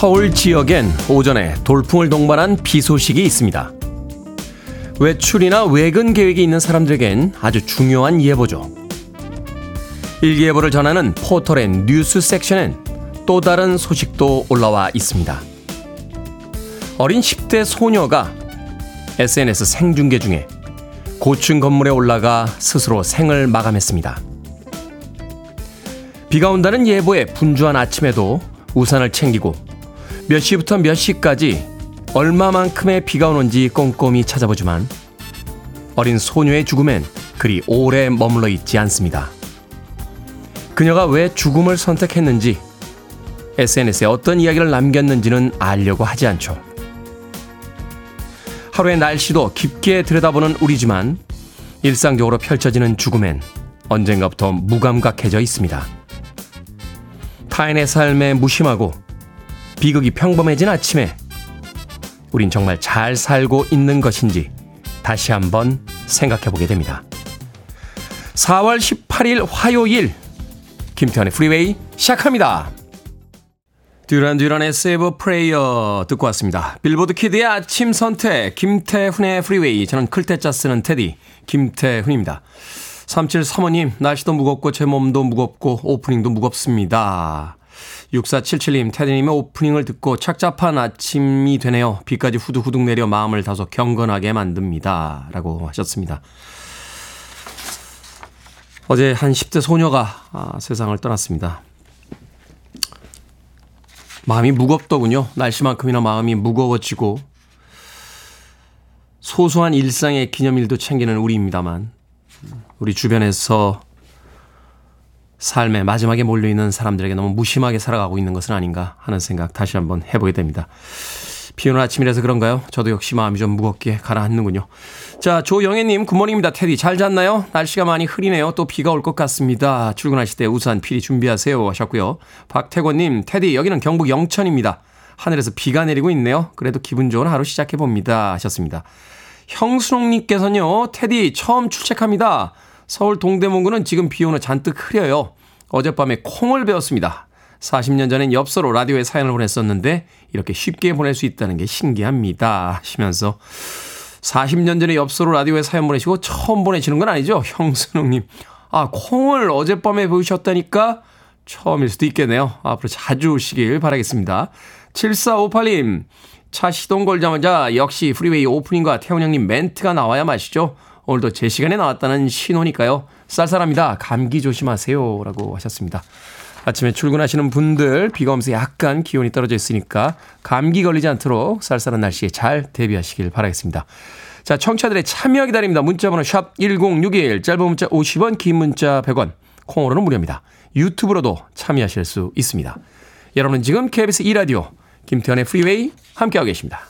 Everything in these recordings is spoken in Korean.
서울 지역엔 오전에 돌풍을 동반한 비 소식이 있습니다. 외출이나 외근 계획이 있는 사람들에겐 아주 중요한 예보죠. 일기예보를 전하는 포털의 뉴스 섹션엔 또 다른 소식도 올라와 있습니다. 어린 10대 소녀가 SNS 생중계 중에 고층 건물에 올라가 스스로 생을 마감했습니다. 비가 온다는 예보에 분주한 아침에도 우산을 챙기고 몇 시부터 몇 시까지 얼마만큼의 비가 오는지 꼼꼼히 찾아보지만 어린 소녀의 죽음엔 그리 오래 머물러 있지 않습니다. 그녀가 왜 죽음을 선택했는지 SNS에 어떤 이야기를 남겼는지는 알려고 하지 않죠. 하루의 날씨도 깊게 들여다보는 우리지만 일상적으로 펼쳐지는 죽음엔 언젠가부터 무감각해져 있습니다. 타인의 삶에 무심하고 비극이 평범해진 아침에 우린 정말 잘 살고 있는 것인지 다시 한번 생각해 보게 됩니다. 4월 18일 화요일 김태훈의 프리웨이 시작합니다. 듀란 듀란의 Save a Prayer 듣고 왔습니다. 빌보드 키드의 아침 선택 김태훈의 프리웨이 저는 클 태 자 쓰는 테디 김태훈입니다. 3735님 날씨도 무겁고 제 몸도 무겁고 오프닝도 무겁습니다. 6477님 테디님의 오프닝을 듣고 착잡한 아침이 되네요. 비까지 후두후둑 내려 마음을 다소 경건하게 만듭니다. 라고 하셨습니다. 어제 한 10대 소녀가 아, 세상을 떠났습니다. 마음이 무겁더군요. 날씨만큼이나 마음이 무거워지고 소소한 일상의 기념일도 챙기는 우리입니다만 우리 주변에서 삶의 마지막에 몰려있는 사람들에게 너무 무심하게 살아가고 있는 것은 아닌가 하는 생각 다시 한번 해보게 됩니다. 비 오는 아침이라서 그런가요? 저도 역시 마음이 좀 무겁게 가라앉는군요. 자, 조영애님, 굿모닝입니다. 테디, 잘 잤나요? 날씨가 많이 흐리네요. 또 비가 올 것 같습니다. 출근하실 때 우산 필히 준비하세요. 하셨고요. 박태권님, 테디, 여기는 경북 영천입니다. 하늘에서 비가 내리고 있네요. 그래도 기분 좋은 하루 시작해봅니다. 하셨습니다. 형수롱님께서는요, 테디, 처음 출첵합니다. 서울 동대문구는 지금 비 오는 잔뜩 흐려요. 어젯밤에 콩을 배웠습니다. 40년 전엔 엽서로 라디오에 사연을 보냈었는데 이렇게 쉽게 보낼 수 있다는 게 신기합니다. 하시면서 40년 전에 엽서로 라디오에 사연 보내시고 처음 보내시는 건 아니죠? 형순웅님. 아, 콩을 어젯밤에 보셨다니까 처음일 수도 있겠네요. 앞으로 자주 오시길 바라겠습니다. 7458님. 차 시동 걸자마자 역시 프리웨이 오프닝과 태훈 형님 멘트가 나와야 맛이죠. 오늘도 제 시간에 나왔다는 신호니까요. 쌀쌀합니다. 감기 조심하세요. 라고 하셨습니다. 아침에 출근하시는 분들 비가 오면서 약간 기온이 떨어져 있으니까 감기 걸리지 않도록 쌀쌀한 날씨에 잘 대비하시길 바라겠습니다. 자, 청취자들의 참여 기다립니다. 문자번호 샵 1061, 짧은 문자 50원, 긴 문자 100원, 콩으로는 무료입니다. 유튜브로도 참여하실 수 있습니다. 여러분은 지금 KBS 2라디오 김태훈의 프리웨이 함께하고 계십니다.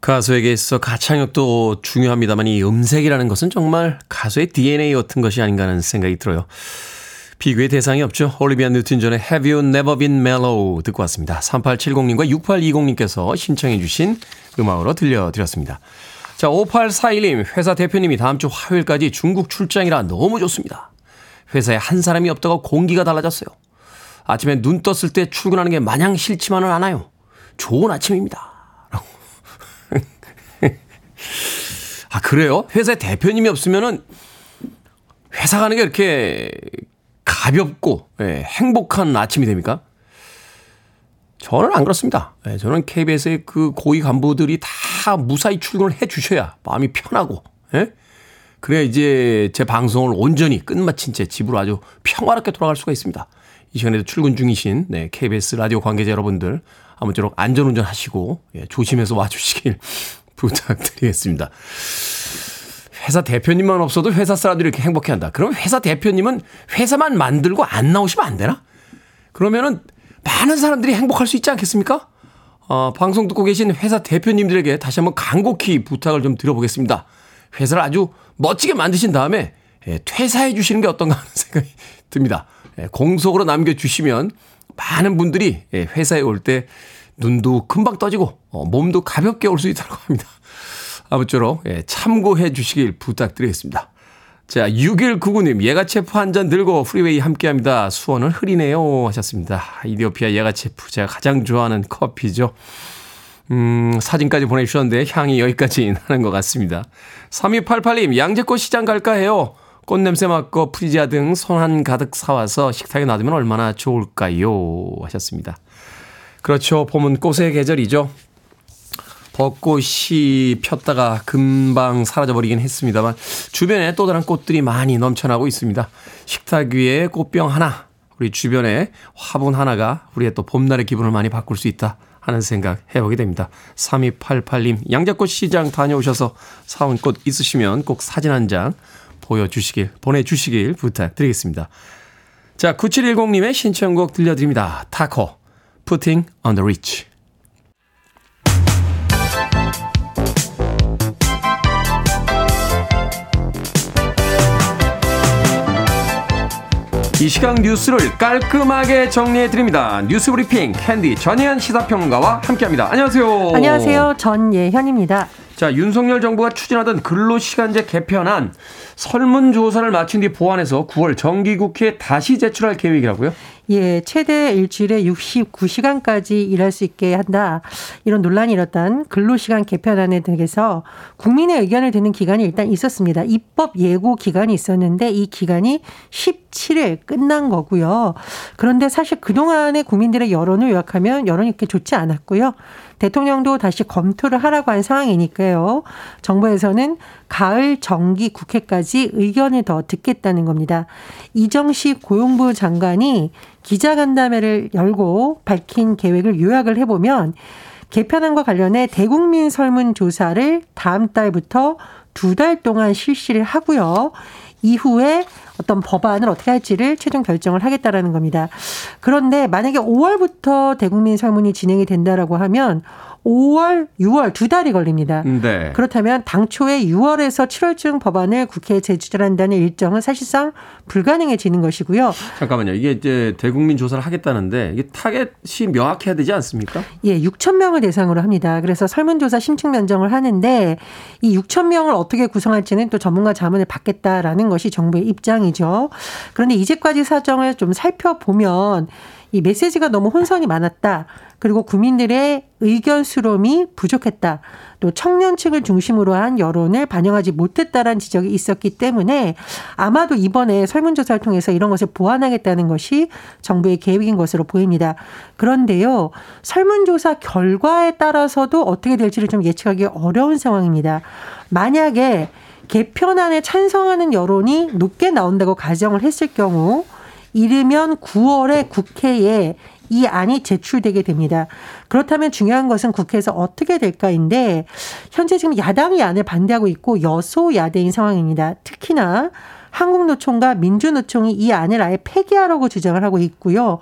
가수에게 있어 가창력도 중요합니다만 이 음색이라는 것은 정말 가수의 DNA 같은 것이 아닌가 하는 생각이 들어요. 비교의 대상이 없죠. 올리비아 뉴튼 존의 Have You Never Been Mellow 듣고 왔습니다. 3870님과 6820님께서 신청해 주신 음악으로 들려드렸습니다. 자, 5841님, 회사 대표님이 다음 주 화요일까지 중국 출장이라 너무 좋습니다. 회사에 한 사람이 없다고 공기가 달라졌어요. 아침에 눈 떴을 때 출근하는 게 마냥 싫지만은 않아요. 좋은 아침입니다. 아, 그래요? 회사에 대표님이 없으면은 회사 가는 게 이렇게 가볍고 예, 행복한 아침이 됩니까? 저는 안 그렇습니다. 예, 저는 KBS의 그 고위 간부들이 다 무사히 출근을 해 주셔야 마음이 편하고, 예? 그래야 이제 제 방송을 온전히 끝마친 채 집으로 아주 평화롭게 돌아갈 수가 있습니다. 이 시간에도 출근 중이신 네, KBS 라디오 관계자 여러분들 아무쪼록 안전운전 하시고 예, 조심해서 와주시길 부탁드리겠습니다. 회사 대표님만 없어도 회사 사람들이 이렇게 행복해 한다. 그럼 회사 대표님은 회사만 만들고 안 나오시면 안 되나? 그러면은 많은 사람들이 행복할 수 있지 않겠습니까? 어, 방송 듣고 계신 회사 대표님들에게 다시 한번 간곡히 부탁을 좀 드려보겠습니다. 회사를 아주 멋지게 만드신 다음에 예, 퇴사해 주시는 게 어떤가 하는 생각이 듭니다. 예, 공석으로 남겨주시면 많은 분들이 예, 회사에 올 때 눈도 금방 떠지고 어, 몸도 가볍게 올 수 있다고 합니다. 아무쪼록 참고해 주시길 부탁드리겠습니다. 자, 6199님, 예가체프 한 잔 들고 프리웨이 함께 합니다. 수원은 흐리네요. 하셨습니다. 이디오피아 예가체프, 제가 가장 좋아하는 커피죠. 음, 사진까지 보내주셨는데 향이 여기까지 나는 것 같습니다. 3288님, 양재꽃 시장 갈까 해요. 꽃냄새 맡고 프리지아 등 손 한 가득 사와서 식탁에 놔두면 얼마나 좋을까요? 하셨습니다. 그렇죠. 봄은 꽃의 계절이죠. 벚꽃이 폈다가 금방 사라져버리긴 했습니다만 주변에 또 다른 꽃들이 많이 넘쳐나고 있습니다. 식탁 위에 꽃병 하나, 우리 주변에 화분 하나가 우리의 또 봄날의 기분을 많이 바꿀 수 있다 하는 생각 해보게 됩니다. 3288님, 양재 꽃 시장 다녀오셔서 사온 꽃 있으시면 꼭 사진 한 장 보여주시길, 보내주시길 부탁드리겠습니다. 자, 9710님의 신청곡 들려드립니다. 타코, Putting on the Ritz. 이 시각 뉴스를 깔끔하게 정리해 드립니다. 뉴스 브리핑 캔디 전예현 시사평론가와 함께합니다. 안녕하세요. 안녕하세요. 전예현입니다. 자, 윤석열 정부가 추진하던 근로시간제 개편안 설문조사를 마친 뒤 보완해서 9월 정기국회에 다시 제출할 계획이라고요? 예, 최대 일주일에 69시간까지 일할 수 있게 한다. 이런 논란이 일었던 근로시간 개편안에 대해서 국민의 의견을 듣는 기간이 일단 있었습니다. 입법 예고 기간이 있었는데 이 기간이 17일 끝난 거고요. 그런데 사실 그동안의 국민들의 여론을 요약하면 여론이 그렇게 좋지 않았고요. 대통령도 다시 검토를 하라고 한 상황이니까요. 정부에서는 가을 정기 국회까지 의견을 더 듣겠다는 겁니다. 이정식 고용부 장관이 기자간담회를 열고 밝힌 계획을 요약을 해보면 개편안과 관련해 대국민 설문조사를 다음 달부터 두 달 동안 실시를 하고요. 이후에 어떤 법안을 어떻게 할지를 최종 결정을 하겠다라는 겁니다. 그런데 만약에 5월부터 대국민 설문이 진행이 된다라고 하면 5월, 6월 두 달이 걸립니다. 네. 그렇다면 당초에 6월에서 7월중 법안을 국회에 제출한다는 일정은 사실상 불가능해지는 것이고요. 잠깐만요. 이게 이제 대국민 조사를 하겠다는데 이게 타겟이 명확해야 되지 않습니까? 예, 6천 명을 대상으로 합니다. 그래서 설문조사 심층 면정을 하는데 이 6천 명을 어떻게 구성할지는 또 전문가 자문을 받겠다라는 것이 정부의 입장이죠. 그런데 이제까지 사정을 좀 살펴보면 이 메시지가 너무 혼선이 많았다. 그리고 국민들의 의견 수렴이 부족했다. 또 청년층을 중심으로 한 여론을 반영하지 못했다라는 지적이 있었기 때문에 아마도 이번에 설문조사를 통해서 이런 것을 보완하겠다는 것이 정부의 계획인 것으로 보입니다. 그런데요, 설문조사 결과에 따라서도 어떻게 될지를 좀 예측하기 어려운 상황입니다. 만약에 개편안에 찬성하는 여론이 높게 나온다고 가정을 했을 경우 이르면 9월에 국회에 이 안이 제출되게 됩니다. 그렇다면 중요한 것은 국회에서 어떻게 될까인데 현재 지금 야당이 안을 반대하고 있고 여소야대인 상황입니다. 특히나 한국노총과 민주노총이 이 안을 아예 폐기하라고 주장을 하고 있고요.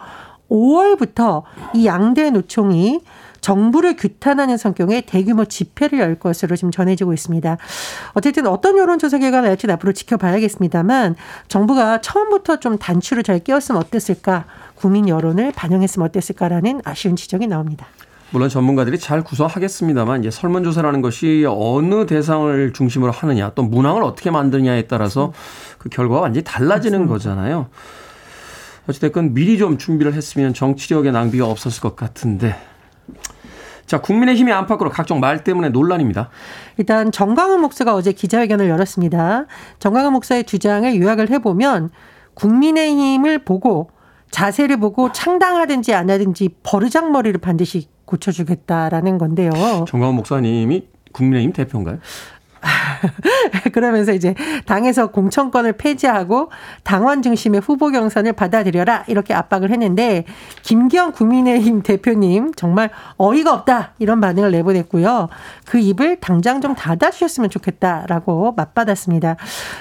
5월부터 이 양대 노총이 정부를 규탄하는 성격의 대규모 집회를 열 것으로 지금 전해지고 있습니다. 어쨌든 어떤 여론조사 결과가 나올지 앞으로 지켜봐야겠습니다만 정부가 처음부터 좀 단추를 잘 끼웠으면 어땠을까 국민 여론을 반영했으면 어땠을까라는 아쉬운 지적이 나옵니다. 물론 전문가들이 잘 구성하겠습니다만 이제 설문조사라는 것이 어느 대상을 중심으로 하느냐 또 문항을 어떻게 만드냐에 따라서 그 결과가 완전히 달라지는 맞습니다. 거잖아요. 어찌됐건 미리 좀 준비를 했으면 정치력의 낭비가 없었을 것 같은데 자, 국민의힘이 안팎으로 각종 말 때문에 논란입니다. 일단 정강훈 목사가 어제 기자회견을 열었습니다. 정강훈 목사의 주장을 요약을 해보면 국민의힘을 보고 자세를 보고 창당하든지 안 하든지 버르장머리를 반드시 고쳐주겠다라는 건데요. 정강훈 목사님이 국민의힘 대표인가요? 그러면서 이제 당에서 공천권을 폐지하고 당원 중심의 후보 경선을 받아들여라 이렇게 압박을 했는데 김기현 국민의힘 대표님 정말 어이가 없다 이런 반응을 내보냈고요. 그 입을 당장 좀 닫아주셨으면 좋겠다라고 맞받았습니다.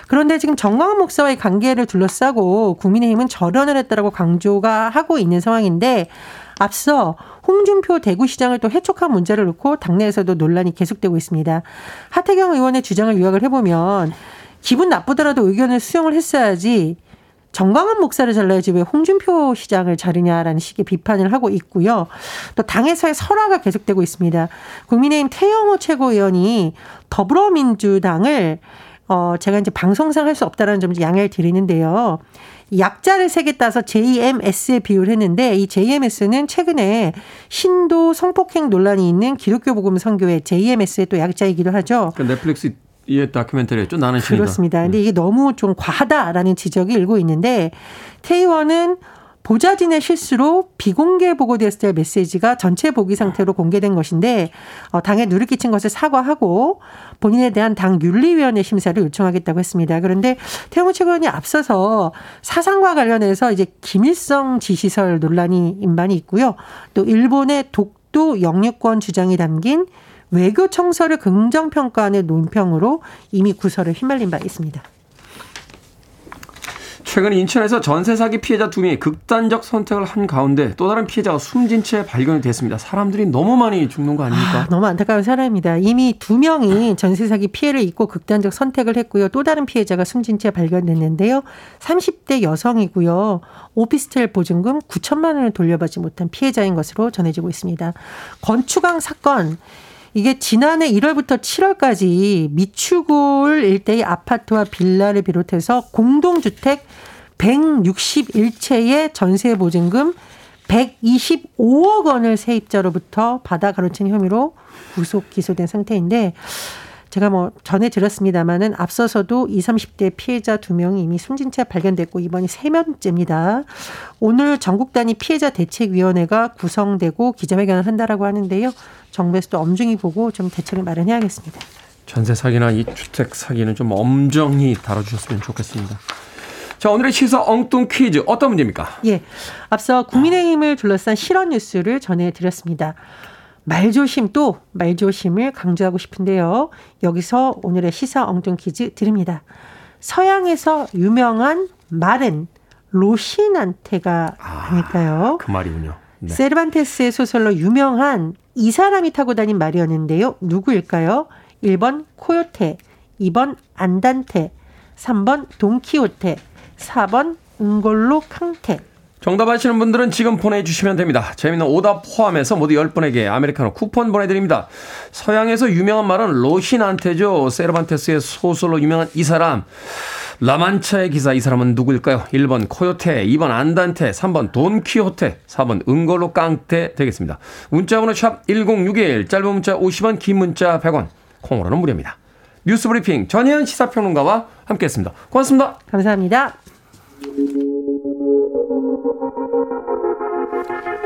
그런데 지금 정광훈 목사와의 관계를 둘러싸고 국민의힘은 절연을 했다라고 강조가 하고 있는 상황인데 앞서 홍준표 대구시장을 또 해촉한 문제를 놓고 당내에서도 논란이 계속되고 있습니다. 하태경 의원의 주장을 요약을 해보면 기분 나쁘더라도 의견을 수용을 했어야지 정광훈 목사를 잘라야지 왜 홍준표 시장을 자르냐라는 식의 비판을 하고 있고요. 또 당에서의 설화가 계속되고 있습니다. 국민의힘 태영호 최고위원이 더불어민주당을 어 제가 이제 방송상 할 수 없다라는 점 양해를 드리는데요. 약자를 색에 따서 JMS에 비유를 했는데 이 JMS는 최근에 신도 성폭행 논란이 있는 기독교 복음 선교회 JMS의 또 약자이기도 하죠. 그 넷플릭스 예, 다큐멘터리였죠. 나는 신이다. 그렇습니다. 근데 이게 너무 좀 과하다라는 지적이 일고 있는데 테이원은 보좌진의 실수로 비공개 보고되었을 때 메시지가 전체 보기 상태로 공개된 것인데 어, 당에 누를 끼친 것을 사과하고 본인에 대한 당 윤리위원회 심사를 요청하겠다고 했습니다. 그런데 태영호 최고위원이 앞서서 사상과 관련해서 이제 김일성 지시설 논란이 임반이 있고요. 또 일본의 독도 영유권 주장이 담긴 외교 청서를 긍정평가하는 논평으로 이미 구설을 휘말린 바 있습니다. 최근 인천에서 전세 사기 피해자 두 명이 극단적 선택을 한 가운데 또 다른 피해자가 숨진 채 발견이 됐습니다. 사람들이 너무 많이 죽는 거 아닙니까? 아, 너무 안타까운 사람입니다. 이미 두 명이 전세 사기 피해를 입고 극단적 선택을 했고요. 또 다른 피해자가 숨진 채 발견됐는데요. 30대 여성이고요. 오피스텔 보증금 9천만 원을 돌려받지 못한 피해자인 것으로 전해지고 있습니다. 건축왕 사건 이게 지난해 1월부터 7월까지 미추굴 일대의 아파트와 빌라를 비롯해서 공동주택 161채의 전세 보증금 125억 원을 세입자로부터 받아 가로챈 혐의로 구속 기소된 상태인데 제가 뭐 전에 들었습니다마는 앞서서도 20, 30대 피해자 두 명이 이미 숨진 채 발견됐고 이번이 세 번째입니다. 오늘 전국 단위 피해자 대책위원회가 구성되고 기자회견을 한다라고 하는데요. 정부에서도 엄중히 보고 좀 대책을 마련해야겠습니다. 전세 사기나 이 주택 사기는 좀 엄정히 다뤄주셨으면 좋겠습니다. 자, 오늘의 시사 엉뚱 퀴즈 어떤 문제입니까? 예. 앞서 국민의힘을 둘러싼 실언 뉴스를 전해드렸습니다. 말조심 또 말조심을 강조하고 싶은데요. 여기서 오늘의 시사 엉뚱 퀴즈 드립니다. 서양에서 유명한 말은 로신한테가 아, 아닐까요? 그 말이군요. 네. 세르반테스의 소설로 유명한 이 사람이 타고 다닌 말이었는데요. 누구일까요? 1번 코요테, 2번 안단테, 3번 돈키호테, 4번 응골로 캉테. 정답 아시는 분들은 지금 보내주시면 됩니다. 재미있는 오답 포함해서 모두 10분에게 아메리카노 쿠폰 보내드립니다. 서양에서 유명한 말은 로신한테죠. 세르반테스의 소설로 유명한 이 사람. 라만차의 기사 이 사람은 누구일까요? 1번 코요테, 2번 안단테, 3번 돈키호테, 4번 은걸로 깡테 되겠습니다. 문자번호 샵 1061, 짧은 문자 50원, 긴 문자 100원, 콩으로는 무료입니다. 뉴스 브리핑 전혜연 시사평론가와 함께했습니다. 고맙습니다. 감사합니다.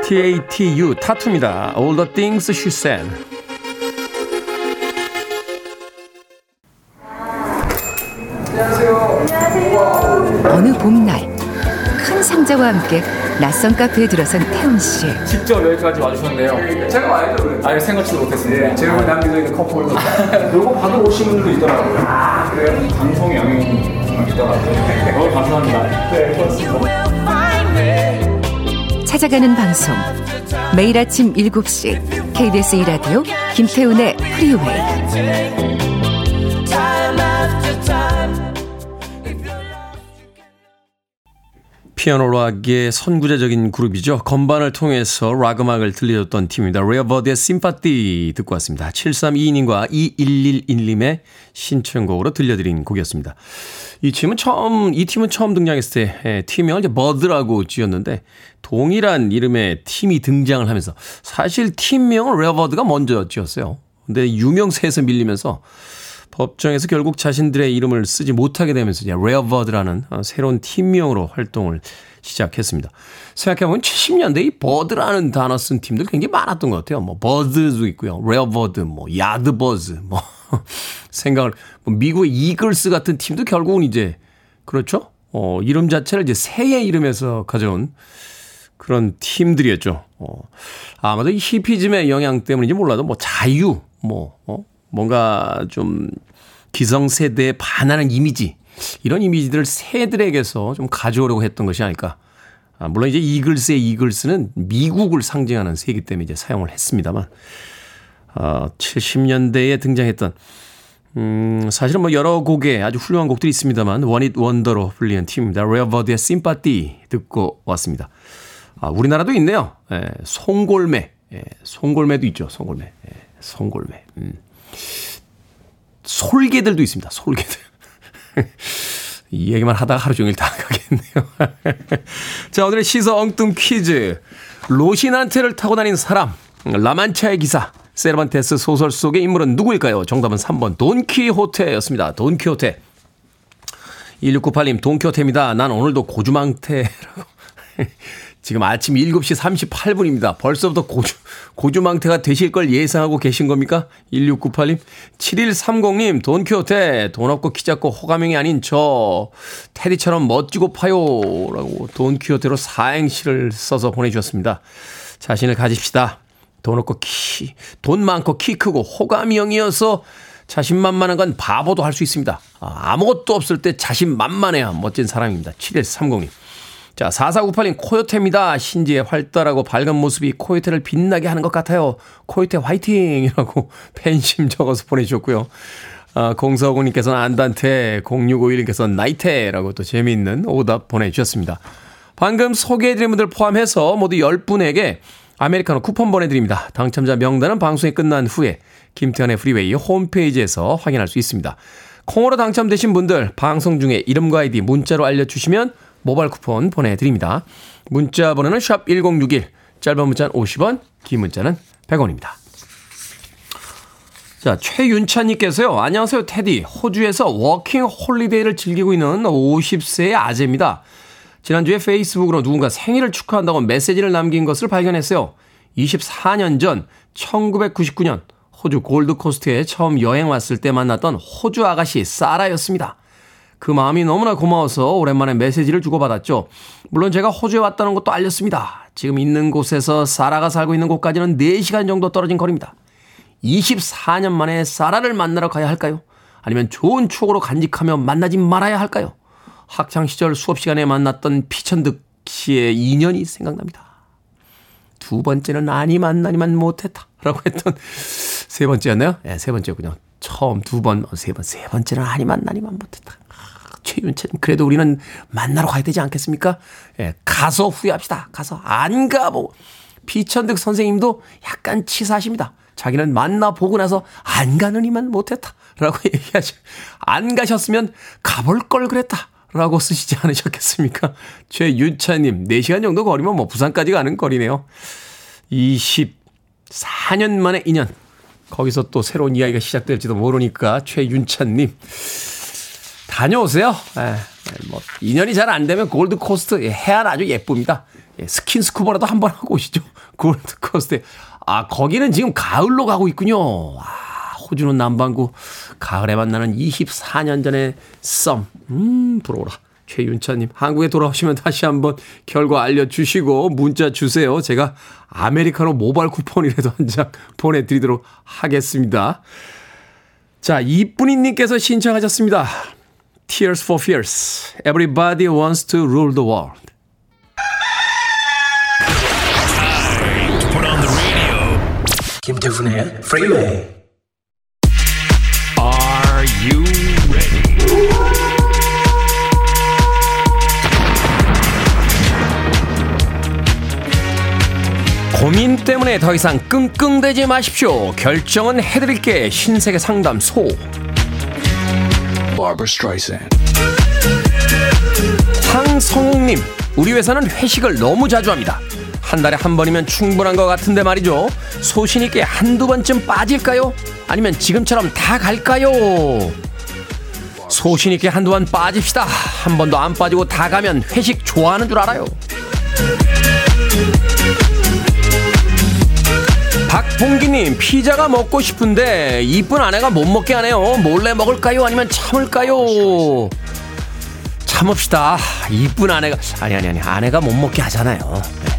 TATU 타투입니다. All the things she said. 어느 봄날 큰 상자와 함께 낯선 카페에 들어선 태훈 씨. 직접 여기까지 와주셨네요. 제가 와야죠. 아예 생각지도 못했습니다. 네, 제가 남겨져 있는 커플. 요거 받으러 오신 분들도 있더라고요. 아, 그래요? 방송에 영향이 있더라고요. 너무 감사합니다. 네, 고맙습니다. 찾아가는 방송. 매일 아침 7시 KBS 2라디오 김태훈의 프리웨이. 피아노 락의 선구자적인 그룹이죠. 건반을 통해서 락 음악을 들려줬던 팀입니다. 레어버드의 Sympathy 듣고 왔습니다. 7322님과 2111님의 신청곡으로 들려드린 곡이었습니다. 이 팀은 처음, 이 팀은 처음 등장했을 때 예, 팀명을 이제 버드라고 지었는데 동일한 이름의 팀이 등장을 하면서 사실 팀명을 레어버드가 먼저 지었어요. 근데 유명세에서 밀리면서 법정에서 결국 자신들의 이름을 쓰지 못하게 되면서 이제 레어버드라는 어, 새로운 팀명으로 활동을 시작했습니다. 생각해보면 70년대 이 bird라는 단어 쓴 팀들 굉장히 많았던 것 같아요. 뭐 버드도 있고요. 레어버드, 뭐 야드버즈, 뭐 생각을 뭐 미국의 이글스 같은 팀도 결국은 이제 그렇죠. 어, 이름 자체를 이제 새의 이름에서 가져온 그런 팀들이었죠. 어, 아마도 이 히피즘의 영향 때문인지 몰라도 뭐 자유, 뭐, 어, 뭔가 좀 기성세대에 반하는 이미지, 이런 이미지들을 새들에게서 좀 가져오려고 했던 것이 아닐까. 아, 물론 이제 이글스의 이글스는 미국을 상징하는 새이기 때문에 이제 사용을 했습니다만, 어, 70년대에 등장했던 음, 사실은 뭐 여러 곡의 아주 훌륭한 곡들이 있습니다만 one hit wonder로 불리는 팀입니다. 레어버드의 Sympathy 듣고 왔습니다. 아, 우리나라도 있네요. 예, 송골매. 예, 송골매도 있죠. 송골매. 예, 송골매. 음. 솔개들도 있습니다. 솔개들. 이 얘기만 하다가 하루 종일 다 가겠네요. 자, 오늘의 시사 엉뚱 퀴즈. 로시난테를 타고 다니는 사람. 라만차의 기사. 세르반테스 소설 속의 인물은 누구일까요? 정답은 3번 돈키호테였습니다. 돈키호테. 1698님, 돈키호테입니다. 난 오늘도 고주망태라고. 지금 아침 7시 38분입니다. 벌써부터 고주, 고주망태가 되실 걸 예상하고 계신 겁니까? 1698님. 7130님, 돈키호테. 돈 없고 키 작고 호감형이 아닌 저, 테디처럼 멋지고 파요. 라고 돈키호테로 사행시를 써서 보내주셨습니다. 자신을 가집시다. 돈 없고 키, 돈 많고 키 크고 호감형이어서 자신만만한 건 바보도 할 수 있습니다. 아, 아무것도 없을 때 자신만만해야 멋진 사람입니다. 7130님. 자, 4498님, 코요테입니다. 신지의 활달하고 밝은 모습이 코요테를 빛나게 하는 것 같아요. 코요테 화이팅! 이라고 팬심 적어서 보내주셨고요. 아, 0450님께서는 안단테, 0651님께서는 나이테라고 또 재미있는 오답 보내주셨습니다. 방금 소개해드린 분들 포함해서 모두 10분에게 아메리카노 쿠폰 보내드립니다. 당첨자 명단은 방송이 끝난 후에 김태훈의 프리웨이 홈페이지에서 확인할 수 있습니다. 콩으로 당첨되신 분들 방송 중에 이름과 아이디 문자로 알려주시면 모바일 쿠폰 보내드립니다. 문자 번호는 샵 1061, 짧은 문자는 50원, 긴 문자는 100원입니다. 자, 최윤찬님께서요. 안녕하세요, 테디. 호주에서 워킹 홀리데이를 즐기고 있는 50세의 아재입니다. 지난주에 페이스북으로 누군가 생일을 축하한다고 메시지를 남긴 것을 발견했어요. 24년 전 1999년 호주 골드코스트에 처음 여행 왔을 때 만났던 호주 아가씨 사라였습니다. 그 마음이 너무나 고마워서 오랜만에 메시지를 주고받았죠. 물론 제가 호주에 왔다는 것도 알렸습니다. 지금 있는 곳에서 사라가 살고 있는 곳까지는 4시간 정도 떨어진 거리입니다. 24년 만에 사라를 만나러 가야 할까요? 아니면 좋은 추억으로 간직하며 만나지 말아야 할까요? 학창 시절 수업 시간에 만났던 피천득 씨의 인연이 생각납니다. 두 번째는 아니만 아니만 못했다. 라고 했던 세 번째였나요? 예, 네, 세 번째군요. 처음 두 번, 세 번, 세 번째는 아니만 아니만 못했다. 최윤찬, 그래도 우리는 만나러 가야 되지 않겠습니까? 예, 가서 후회합시다. 가서 안 가보. 피천득 선생님도 약간 치사하십니다. 자기는 만나보고 나서 안 가느니만 못했다. 라고 얘기하죠. 안 가셨으면 가볼 걸 그랬다. 라고 쓰시지 않으셨겠습니까? 최윤찬님, 4시간 정도 거리면 뭐 부산까지 가는 거리네요. 24년 만에 인연. 거기서 또 새로운 이야기가 시작될지도 모르니까 최윤찬님. 다녀오세요. 에, 예, 뭐, 인연이 잘 안 되면 골드 코스트 해안 아주 예쁩니다. 예, 스킨 스쿠버라도 한 번 하고 오시죠. 골드 코스트. 아, 거기는 지금 가을로 가고 있군요. 아, 호주는 남반구 가을에 만나는 24년 전의 썸. 음, 부러워라. 최윤차님, 한국에 돌아오시면 다시 한번 결과 알려주시고 문자 주세요. 제가 아메리카노 모바일 쿠폰이라도 한 장 보내드리도록 하겠습니다. 자, 이쁜이님께서 신청하셨습니다. Tears for Fears. Everybody wants to rule the world. 김태훈의 프리웨이 you ready? 고민 때문에 더 이상 끙끙대지 마십시오. 결정은 해드릴게. 신세계 상담소. 황성웅님, 우리 회사는 회식을 너무 자주 합니다. 한 달에 한 번이면 충분한 것 같은데 말이죠. 소신 있게 한두 번쯤 빠질까요? 아니면 지금처럼 다 갈까요? 소신 있게 한두 번 빠집시다. 한 번도 안 빠지고 다 가면 회식 좋아하는 줄 알아요. 박봉기님 피자가 먹고 싶은데 이쁜 아내가 못 먹게 하네요. 몰래 먹을까요? 아니면 참을까요? 참읍시다. 이쁜 아내가 아니 아니 아니 아내가 못 먹게 하잖아요. 네.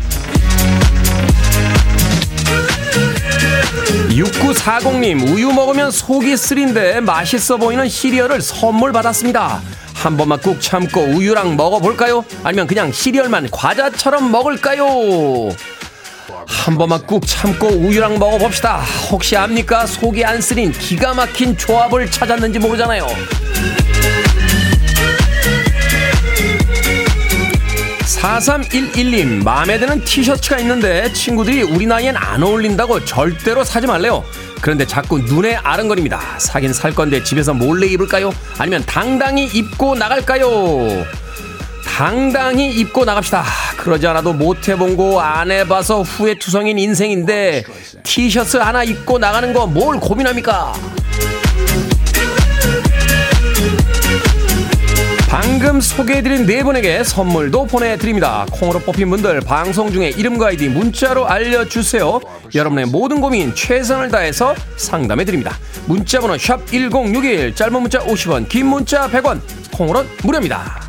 6940님 우유 먹으면 속이 쓰린데 맛있어 보이는 시리얼을 선물 받았습니다. 한 번만 꾹 참고 우유랑 먹어볼까요? 아니면 그냥 시리얼만 과자처럼 먹을까요? 한 번만 꾹 참고 우유랑 먹어봅시다. 혹시 압니까? 속이 안 쓰린 기가 막힌 조합을 찾았는지 모르잖아요. 4311님, 마음에 드는 티셔츠가 있는데 친구들이 우리 나이엔 안 어울린다고 절대로 사지 말래요. 그런데 자꾸 눈에 아른거립니다. 사긴 살 건데 집에서 몰래 입을까요? 아니면 당당히 입고 나갈까요? 당당히 입고 나갑시다. 그러지 않아도 못 해본 거 안 해봐서 후회투성인 인생인데 티셔츠 하나 입고 나가는 거 뭘 고민합니까? 방금 소개해드린 네 분에게 선물도 보내드립니다. 콩으로 뽑힌 분들 방송 중에 이름과 아이디 문자로 알려주세요. 여러분의 모든 고민 최선을 다해서 상담해드립니다. 문자번호 샵 1061, 짧은 문자 50원, 긴 문자 100원, 콩으로 무료입니다.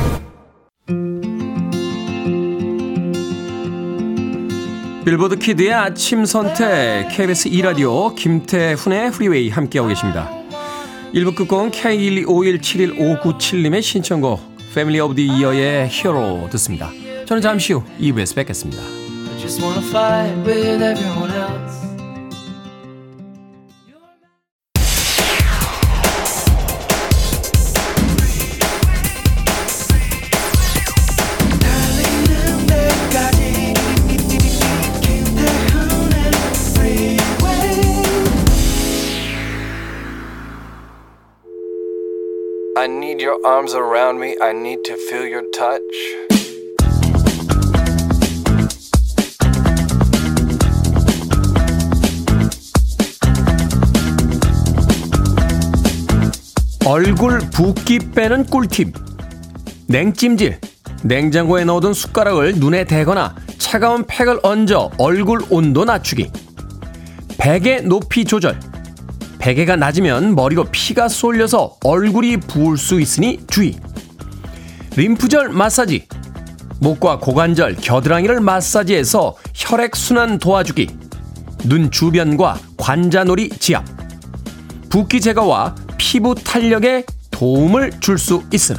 빌보드 kid의 아침 선택 KBS 2라디오 김태훈의 프리웨이 함께하고 계십니다. 1부 끝곡은 K125171597님의 신청곡 Family of the Year의 Hero 듣습니다. 저는 잠시 후 2부에서 뵙겠습니다. Your arms around me. I need to feel your touch. 얼굴 붓기 빼는 꿀팁. 냉찜질. 냉장고에 넣어둔 숟가락을 눈에 대거나 차가운 팩을 얹어 얼굴 온도 낮추기. 베개 높이 조절. 베개가 낮으면 머리로 피가 쏠려서 얼굴이 부을 수 있으니 주의. 림프절 마사지. 목과 고관절, 겨드랑이를 마사지해서 혈액순환 도와주기. 눈 주변과 관자놀이 지압. 붓기 제거와 피부 탄력에 도움을 줄 수 있음.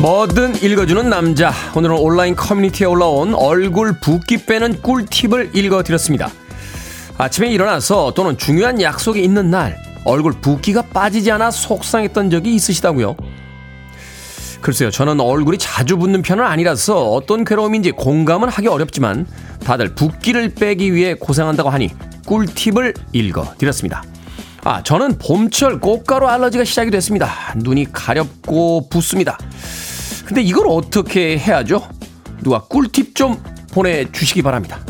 뭐든 읽어주는 남자. 오늘은 온라인 커뮤니티에 올라온 얼굴 붓기 빼는 꿀팁을 읽어드렸습니다. 아침에 일어나서 또는 중요한 약속이 있는 날 얼굴 붓기가 빠지지 않아 속상했던 적이 있으시다고요? 글쎄요, 저는 얼굴이 자주 붓는 편은 아니라서 어떤 괴로움인지 공감은 하기 어렵지만 다들 붓기를 빼기 위해 고생한다고 하니 꿀팁을 읽어드렸습니다. 아, 저는 봄철 꽃가루 알러지가 시작이 됐습니다. 눈이 가렵고 붓습니다. 근데 이걸 어떻게 해야죠? 누가 꿀팁 좀 보내주시기 바랍니다.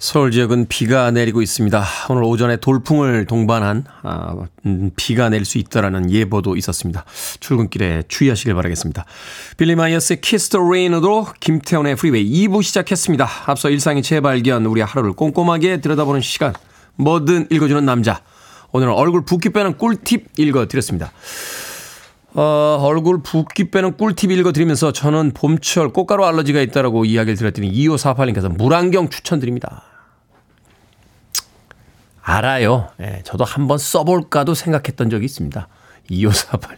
서울 지역은 비가 내리고 있습니다. 오늘 오전에 돌풍을 동반한 아, 음, 비가 내릴 수 있다라는 예보도 있었습니다. 출근길에 주의하시길 바라겠습니다. 빌리 마이어스의 Kiss the Rain으로 김태훈의 프리웨이 2부 시작했습니다. 앞서 일상의 재발견, 우리 하루를 꼼꼼하게 들여다보는 시간, 뭐든 읽어주는 남자. 오늘은 얼굴 붓기 빼는 꿀팁 읽어드렸습니다. 어, 얼굴 붓기 빼는 꿀팁 읽어드리면서 저는 봄철 꽃가루 알러지가 있다라고 이야기를 드렸더니 2548님께서 물안경 추천드립니다. 알아요. 예, 저도 한번 써볼까도 생각했던 적이 있습니다. 2548.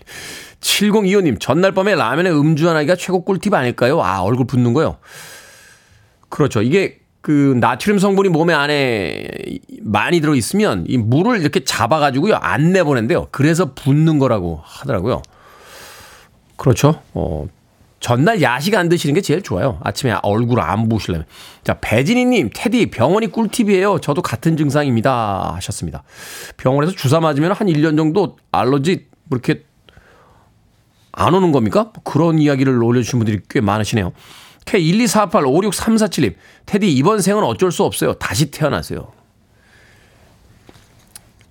7025님, 전날 밤에 라면에 음주 하나기가 최고 꿀팁 아닐까요? 아, 얼굴 붓는 거요. 그렇죠. 이게 그 나트륨 성분이 몸에 안에 많이 들어 있으면 이 물을 이렇게 잡아 가지고요 안 내보낸대요. 그래서 붓는 거라고 하더라고요. 그렇죠. 어, 전날 야식 안 드시는 게 제일 좋아요. 아침에 얼굴 안 부으시려면. 자, 배진희님, 테디, 병원이 꿀팁이에요. 저도 같은 증상입니다. 하셨습니다. 병원에서 주사 맞으면 한 1년 정도 알러지 뭐 이렇게 안 오는 겁니까? 그런 이야기를 올려주신 분들이 꽤 많으시네요. K124856347님, 테디 이번 생은 어쩔 수 없어요. 다시 태어나세요.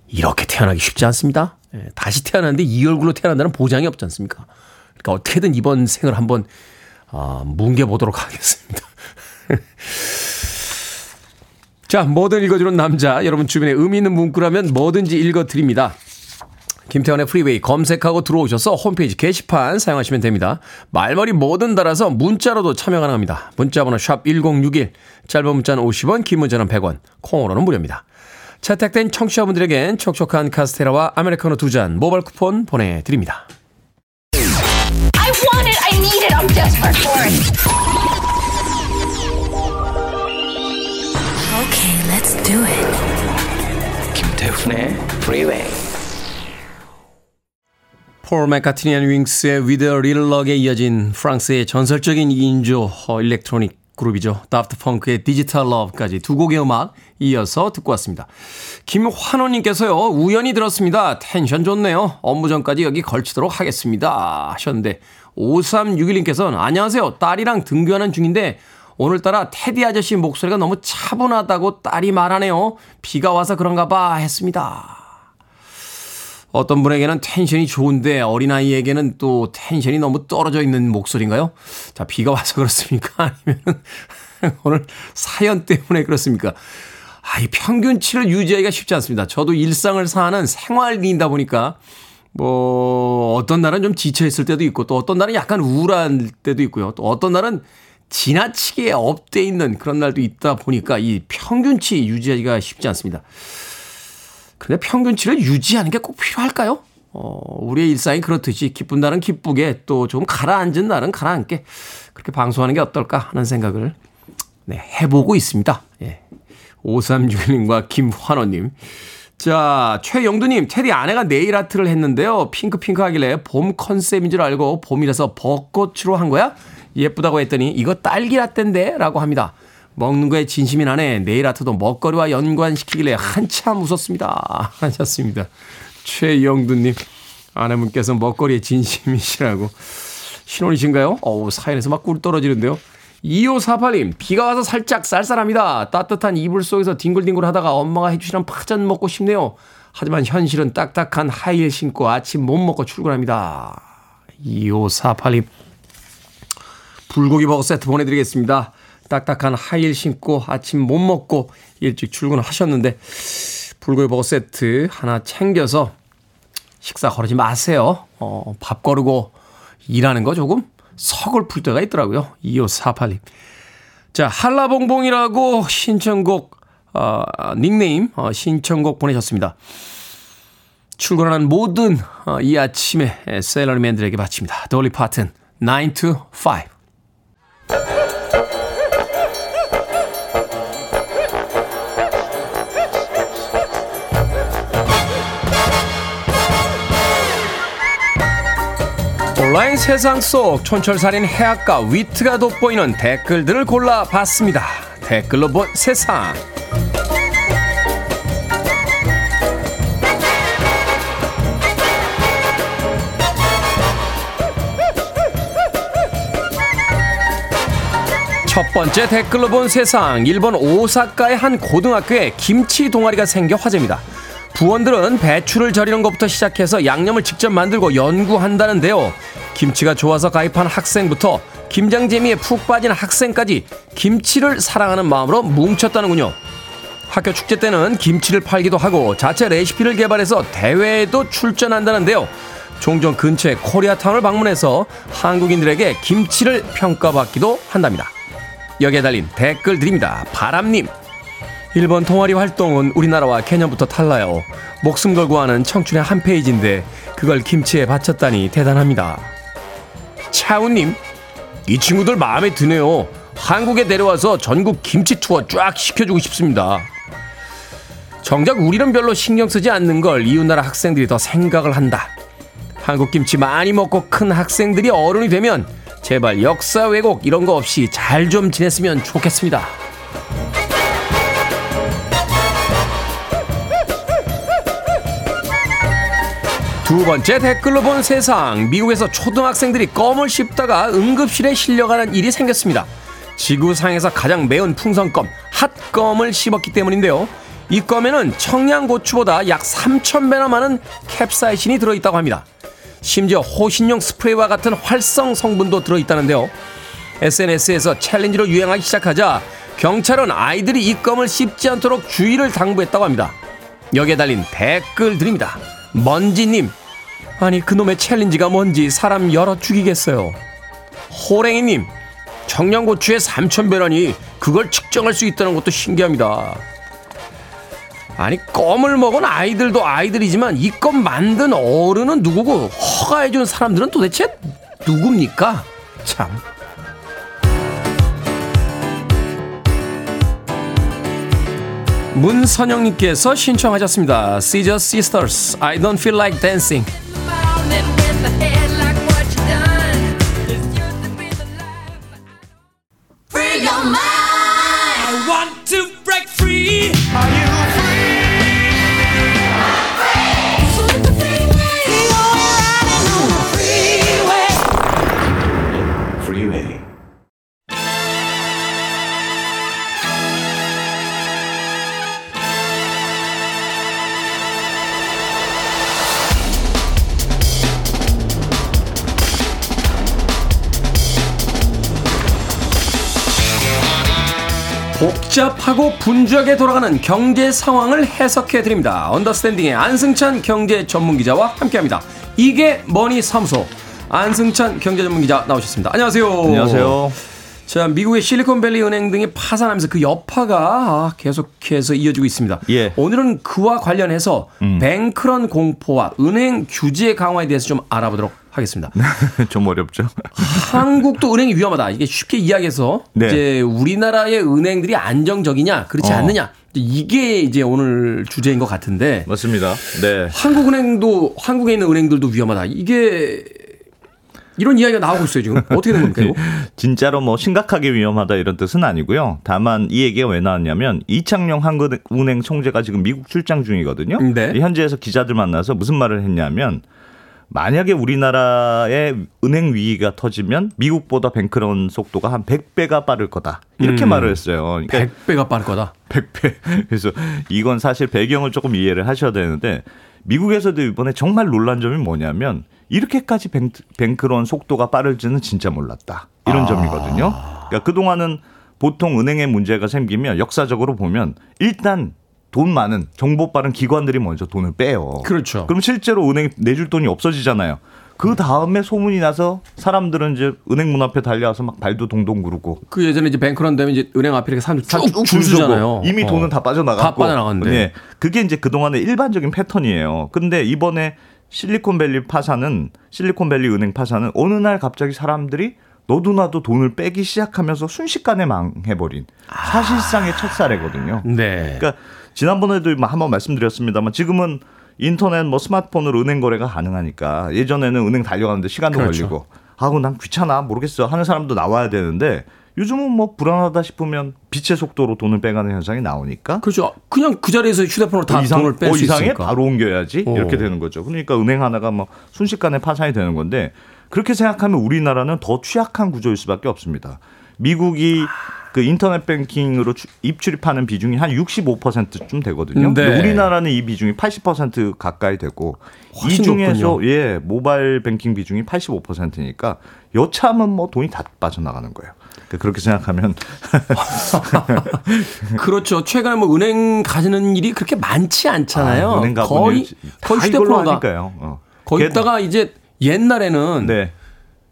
이렇게 태어나기 쉽지 않습니다. 예, 다시 태어났는데 이 얼굴로 태어난다는 보장이 없지 않습니까? 그러니까 어떻게든 이번 생을 한번 아, 뭉개보도록 하겠습니다. 자, 뭐든 읽어주는 남자. 여러분 주변에 의미 있는 문구라면 뭐든지 읽어드립니다. 김태훈의 프리웨이 검색하고 들어오셔서 홈페이지 게시판 사용하시면 됩니다. 말머리 뭐든 달아서 문자로도 참여 가능합니다. 문자번호 샵 1061, 짧은 문자는 50원, 긴 문자는 100원, 콩으로는 무료입니다. 채택된 청취자분들에겐 촉촉한 카스테라와 아메리카노 두 잔 모바일 쿠폰 보내드립니다. I want it. I need it. I'm desperate for it. Okay, let's do it. 김태훈의 Freeway. 폴 맥카트니 앤 윙스의 Little Luck에 이어진 프랑스의 전설적인 2인조 어, electronic 그룹이죠. 다프트 펑크의 Digital Love까지 두 곡의 음악 이어서 듣고 왔습니다. 김환호님께서요, 우연히 들었습니다. 텐션 좋네요. 업무 전까지 여기 걸치도록 하겠습니다. 하셨는데, 5361님께서는 안녕하세요. 딸이랑 등교하는 중인데, 오늘따라 테디 아저씨 목소리가 너무 차분하다고 딸이 말하네요. 비가 와서 그런가 봐 했습니다. 어떤 분에게는 텐션이 좋은데 어린아이에게는 또 텐션이 너무 떨어져 있는 목소리인가요? 자, 비가 와서 그렇습니까? 아니면 오늘 사연 때문에 그렇습니까? 아, 이 평균치를 유지하기가 쉽지 않습니다. 저도 일상을 사는 생활인이다 보니까 뭐 어떤 날은 좀 지쳐 있을 때도 있고 또 어떤 날은 약간 우울한 때도 있고요. 또 어떤 날은 지나치게 up돼 있는 그런 날도 있다 보니까 이 평균치 유지하기가 쉽지 않습니다. 그런데 평균치를 유지하는 게 꼭 필요할까요? 어, 우리의 일상이 그렇듯이 기쁜 날은 기쁘게 또 좀 가라앉은 날은 가라앉게 그렇게 방송하는 게 어떨까 하는 생각을 네, 해보고 있습니다. 예. 5361님과 김환호님. 자, 최영두님, 테디 아내가 네일 아트를 했는데요. 핑크핑크 하길래 봄 컨셉인 줄 알고 봄이라서 벚꽃으로 한 거야? 예쁘다고 했더니 이거 딸기 라떼인데? 라고 합니다. 먹는 거에 진심이 나네. 네일 아트도 먹거리와 연관시키길래 한참 웃었습니다. 하셨습니다. 최영두님, 아내분께서 먹거리에 진심이시라고. 신혼이신가요? 어우, 사연에서 막 꿀 떨어지는데요. 2548님, 비가 와서 살짝 쌀쌀합니다. 따뜻한 이불 속에서 뒹굴뒹굴 하다가 엄마가 해주시는 파전 먹고 싶네요. 하지만 현실은 딱딱한 하이힐 신고 아침 못 먹고 출근합니다. 2548님, 불고기 버거 세트 보내드리겠습니다. 딱딱한 하이힐 신고 아침 못 먹고 일찍 출근하셨는데, 불고기 버거 세트 하나 챙겨서 식사 거르지 마세요. 어, 밥 거르고 일하는 거 조금 서글플 때가 있더라고요. 2548님. 자, 한라봉봉이라고 신청곡, 어, 닉네임, 어, 신청곡 보내셨습니다. 출근하는 모든 어, 이 아침에 셀러리맨들에게 바칩니다. 돌리 파튼, 9 to 5. 온라인 세상 속 촌철살인 해악과 위트가 돋보이는 댓글들을 골라봤습니다. 댓글로 본 세상. 첫 번째 댓글로 본 세상. 일본 오사카의 한 고등학교에 김치 동아리가 생겨 화제입니다. 부원들은 배추를 절이는 것부터 시작해서 양념을 직접 만들고 연구한다는데요. 김치가 좋아서 가입한 학생부터 김장 재미에 푹 빠진 학생까지 김치를 사랑하는 마음으로 뭉쳤다는군요. 학교 축제 때는 김치를 팔기도 하고 자체 레시피를 개발해서 대회에도 출전한다는데요. 종종 근처의 코리아타운을 방문해서 한국인들에게 김치를 평가받기도 한답니다. 여기에 달린 댓글 드립니다. 바람님. 일본 동아리 활동은 우리나라와 개념부터 달라요. 목숨 걸고 하는 청춘의 한 페이지인데 그걸 김치에 바쳤다니 대단합니다. 차우님, 이 친구들 마음에 드네요. 한국에 내려와서 전국 김치 투어 쫙 시켜주고 싶습니다. 정작 우리는 별로 신경 쓰지 않는 걸 이웃나라 학생들이 더 생각을 한다. 한국 김치 많이 먹고 큰 학생들이 어른이 되면 제발 역사 왜곡 이런 거 없이 잘 좀 지냈으면 좋겠습니다. 두 번째 댓글로 본 세상. 미국에서 초등학생들이 껌을 씹다가 응급실에 실려가는 일이 생겼습니다. 지구상에서 가장 매운 풍선껌, 핫껌을 씹었기 때문인데요. 이 껌에는 청양고추보다 약 3,000배나 많은 캡사이신이 들어있다고 합니다. 심지어 호신용 스프레이와 같은 활성 성분도 들어있다는데요. SNS에서 챌린지로 유행하기 시작하자 경찰은 아이들이 이 껌을 씹지 않도록 주의를 당부했다고 합니다. 여기에 달린 댓글들입니다. 먼지님, 아니 그놈의 챌린지가 뭔지 사람 열어 죽이겠어요. 호랭이님, 청양고추에 3,000배라니 그걸 측정할 수 있다는 것도 신기합니다. 아니 껌을 먹은 아이들도 아이들이지만 이 껌 만든 어른은 누구고 허가해준 사람들은 도대체 누굽니까? 참. 문선영님께서 신청하셨습니다. Caesar Sisters, I don't feel like dancing. swimming with the headlights. 하고 분주하게 돌아가는 경제 상황을 해석해 드립니다. 언더스탠딩의 안승찬 경제 전문 기자와 함께합니다. 이게 머니 사무소 안승찬 경제 전문 기자 나오셨습니다. 안녕하세요. 안녕하세요. 자, 미국의 실리콘밸리 은행 등이 파산하면서 그 여파가 계속해서 이어지고 있습니다. 예. 오늘은 그와 관련해서 음. 뱅크런 공포와 은행 규제 강화에 대해서 좀 알아보도록 하겠습니다. 좀 어렵죠. 한국도 은행이 위험하다. 이게 쉽게 이야기해서 네. 이제 우리나라의 은행들이 안정적이냐 그렇지 어. 않느냐 이게 이제 오늘 주제인 것 같은데 맞습니다. 네. 한국은행도 한국에 있는 은행들도 위험하다. 이게 이런 이야기가 나오고 있어요 지금 어떻게 된 겁니까 이거? 진짜로 뭐 심각하게 위험하다 이런 뜻은 아니고요. 다만 이 얘기가 왜 나왔냐면 이창용 한국은행 총재가 지금 미국 출장 중이거든요. 네. 현지에서 기자들 만나서 무슨 말을 했냐면 만약에 우리나라의 은행 위기가 터지면 미국보다 뱅크런 속도가 한 100배가 빠를 거다. 이렇게 음. 말을 했어요. 그러니까 100배가 빠를 거다. 100배. 그래서 이건 사실 배경을 조금 이해를 하셔야 되는데 미국에서도 이번에 정말 놀란 점이 뭐냐면 이렇게까지 뱅, 뱅크런 속도가 빠를지는 진짜 몰랐다. 이런 아. 점이거든요. 그러니까 그동안은 보통 은행에 문제가 생기면 역사적으로 보면 일단 돈 많은 정보 빠른 기관들이 먼저 돈을 빼요. 그렇죠. 그럼 실제로 은행이 내줄 돈이 없어지잖아요. 그 다음에 소문이 나서 사람들은 이제 은행 문 앞에 달려와서 막 발도 동동 구르고 그 예전에 이제 뱅크런 되면 이제 은행 앞에 이렇게 사람들 다 쭉줄 서잖아요. 이미 어. 돈은 다 빠져나갔고 다 빠져나갔는데. 네. 그게 이제 그동안의 일반적인 패턴이에요. 근데 이번에 실리콘밸리 파산은 실리콘밸리 은행 파산은 어느 날 갑자기 사람들이 너도 나도 돈을 빼기 시작하면서 순식간에 망해버린 사실상의 첫 사례거든요. 네. 그러니까 지난번에도 한번 말씀드렸습니다만 지금은 인터넷 뭐 스마트폰으로 은행 거래가 가능하니까 예전에는 은행 달려가는데 시간도 그렇죠. 걸리고 아우 난 귀찮아 모르겠어 하는 사람도 나와야 되는데 요즘은 뭐 불안하다 싶으면 빛의 속도로 돈을 빼가는 현상이 나오니까 그렇죠. 그냥 그 자리에서 휴대폰으로 다 어, 이상, 돈을 뺄 어, 수 이상해 있으니까. 바로 옮겨야지 어. 이렇게 되는 거죠. 그러니까 은행 하나가 뭐 순식간에 파산이 되는 건데 그렇게 생각하면 우리나라는 더 취약한 구조일 수밖에 없습니다. 미국이 그 인터넷 뱅킹으로 추- 입출입하는 비중이 한 65%쯤 되거든요. 네. 근데 우리나라는 이 비중이 80% 가까이 되고 이 중에서 높군요. 예 모바일 뱅킹 비중이 85%니까 여차하면 뭐 돈이 다 빠져나가는 거예요. 그러니까 그렇게 생각하면 그렇죠. 최근에 뭐 은행 가는 일이 그렇게 많지 않잖아요. 아, 은행 거의 다 거의. 하니까요. 어. 거기다가 이제 옛날에는 네.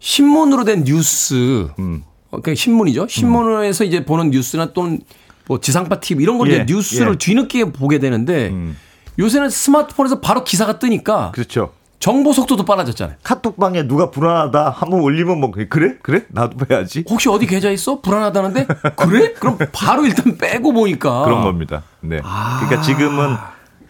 신문으로 된 뉴스, 음. 어, 그러니까 신문이죠. 신문에서 이제 보는 뉴스나 또는 뭐 지상파 TV 이런 걸 예, 이제 뉴스를 예. 뒤늦게 보게 되는데 음. 요새는 스마트폰에서 바로 기사가 뜨니까 그렇죠. 정보 속도도 빨라졌잖아요. 카톡방에 누가 불안하다 한번 올리면 뭐 그래 그래 나도 빼야지. 혹시 어디 계좌 있어? 불안하다는데 그래? 그럼 바로 일단 빼고 보니까 그런 겁니다. 네. 아. 그러니까 지금은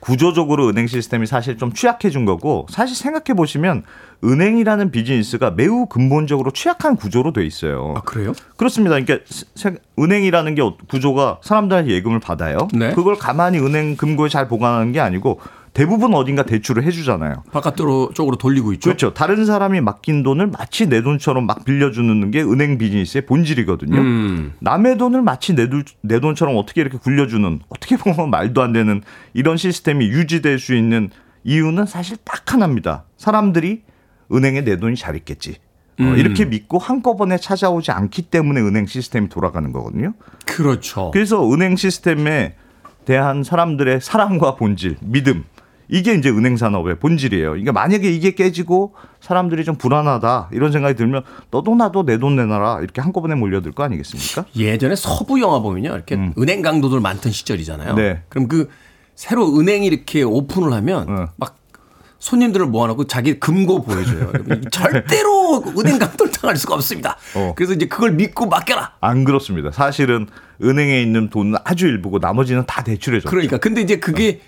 구조적으로 은행 시스템이 사실 좀 취약해진 거고 사실 생각해 보시면 은행이라는 비즈니스가 매우 근본적으로 취약한 구조로 돼 있어요. 아 그래요? 그렇습니다. 그러니까 세- 은행이라는 게 구조가 사람들한테 예금을 받아요. 네. 그걸 가만히 은행 금고에 잘 보관하는 게 아니고 대부분 어딘가 대출을 해주잖아요. 바깥으로 쪽으로 돌리고 있죠. 그렇죠. 다른 사람이 맡긴 돈을 마치 내 돈처럼 막 빌려주는 게 은행 비즈니스의 본질이거든요. 음. 남의 돈을 마치 내, 돈- 내 돈처럼 어떻게 이렇게 굴려주는 어떻게 보면 말도 안 되는 이런 시스템이 유지될 수 있는 이유는 사실 딱 하나입니다. 사람들이 은행에 내 돈이 잘 있겠지. 어, 음. 이렇게 믿고 한꺼번에 찾아오지 않기 때문에 은행 시스템이 돌아가는 거거든요. 그렇죠. 그래서 은행 시스템에 대한 사람들의 사랑과 본질, 믿음 이게 이제 은행 산업의 본질이에요. 그러니까 만약에 이게 깨지고 사람들이 좀 불안하다 이런 생각이 들면 너도 나도 내 돈 내놔라 이렇게 한꺼번에 몰려들 거 아니겠습니까? 예전에 서부 영화 보면요. 이렇게 은행 강도들 많던 시절이잖아요. 음. 네. 그럼 그 새로 은행이 이렇게 오픈을 하면 어. 막 손님들을 모아놓고 자기 금고 보여줘요. 절대로 은행 강도를 당할 수가 없습니다. 어. 그래서 이제 그걸 믿고 맡겨라. 안 그렇습니다. 사실은 은행에 있는 돈은 아주 일부고 나머지는 다 대출해줘. 그러니까 근데 이제 그게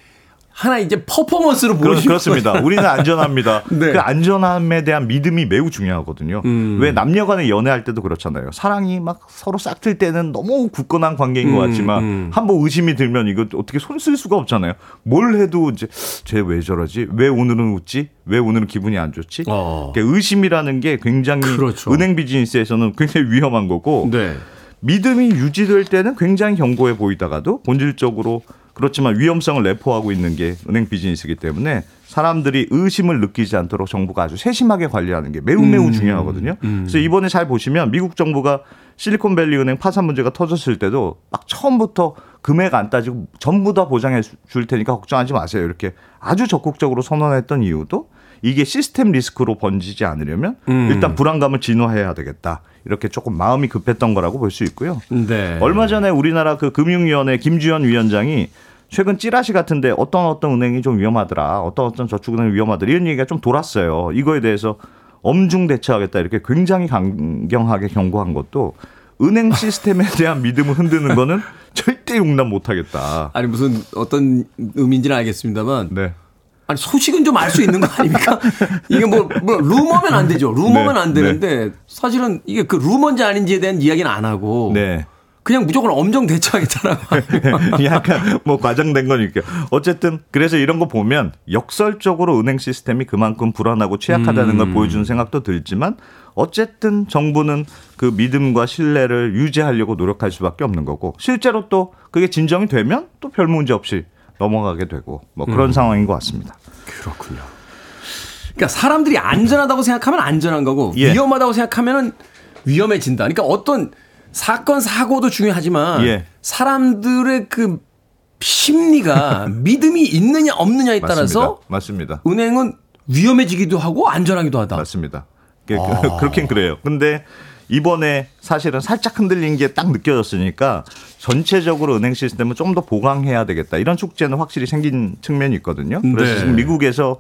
하나 이제 퍼포먼스로 보여주는 그렇습니다. 우리는 안전합니다. 네. 그 안전함에 대한 믿음이 매우 중요하거든요. 음. 왜 남녀간에 연애할 때도 그렇잖아요. 사랑이 막 서로 싹틀 때는 너무 굳건한 관계인 것 음, 같지만 음. 한번 의심이 들면 이거 어떻게 손 쓸 수가 없잖아요. 뭘 해도 이제 쟤 왜 저러지? 왜 오늘은 웃지? 왜 오늘은 기분이 안 좋지? 어. 그러니까 의심이라는 게 굉장히 그렇죠. 은행 비즈니스에서는 굉장히 위험한 거고 네. 믿음이 유지될 때는 굉장히 견고해 보이다가도 본질적으로 그렇지만 위험성을 내포하고 있는 게 은행 비즈니스이기 때문에 사람들이 의심을 느끼지 않도록 정부가 아주 세심하게 관리하는 게 매우 매우 음. 중요하거든요. 그래서 이번에 잘 보시면 미국 정부가 실리콘밸리 은행 파산 문제가 터졌을 때도 막 처음부터 금액 안 따지고 전부 다 보장해 줄 테니까 걱정하지 마세요. 이렇게 아주 적극적으로 선언했던 이유도 이게 시스템 리스크로 번지지 않으려면 음. 일단 불안감을 진화해야 되겠다. 이렇게 조금 마음이 급했던 거라고 볼 수 있고요. 네. 얼마 전에 우리나라 그 금융위원회 김주현 위원장이 최근 찌라시 같은데 어떤 어떤 은행이 좀 위험하더라, 어떤 어떤 저축은행이 위험하더라 이런 얘기가 좀 돌았어요. 이거에 대해서 엄중 대처하겠다 이렇게 굉장히 강경하게 경고한 것도 은행 시스템에 대한 믿음을 흔드는 거는 절대 용납 못하겠다. 아니 무슨 어떤 의미인지는 알겠습니다만 네. 아니 소식은 좀 알 수 있는 거 아닙니까? 이게 뭐, 뭐 루머면 안 되죠. 루머면 네, 안 되는데 사실은 이게 그 루머인지 아닌지에 대한 이야기는 안 하고 네. 그냥 무조건 엄정 대처하겠다라고 약간 뭐 과장된 거니까. 어쨌든 그래서 이런 거 보면 역설적으로 은행 시스템이 그만큼 불안하고 취약하다는 걸 음. 보여주는 생각도 들지만 어쨌든 정부는 그 믿음과 신뢰를 유지하려고 노력할 수밖에 없는 거고 실제로 또 그게 진정이 되면 또 별 문제 없이 넘어가게 되고 뭐 그런 음. 상황인 것 같습니다. 그렇군요. 그러니까 사람들이 안전하다고 생각하면 안전한 거고 예. 위험하다고 생각하면은 위험해진다. 그러니까 어떤 사건 사고도 중요하지만 예. 사람들의 그 심리가 믿음이 있느냐 없느냐에 따라서 맞습니다. 맞습니다. 은행은 위험해지기도 하고 안전하기도 하다. 맞습니다. 그, 아. 그렇긴 그래요. 근데 이번에 사실은 살짝 흔들린 게 딱 느껴졌으니까 전체적으로 은행 시스템을 좀 더 보강해야 되겠다. 이런 숙제는 확실히 생긴 측면이 있거든요. 그래서 네. 지금 미국에서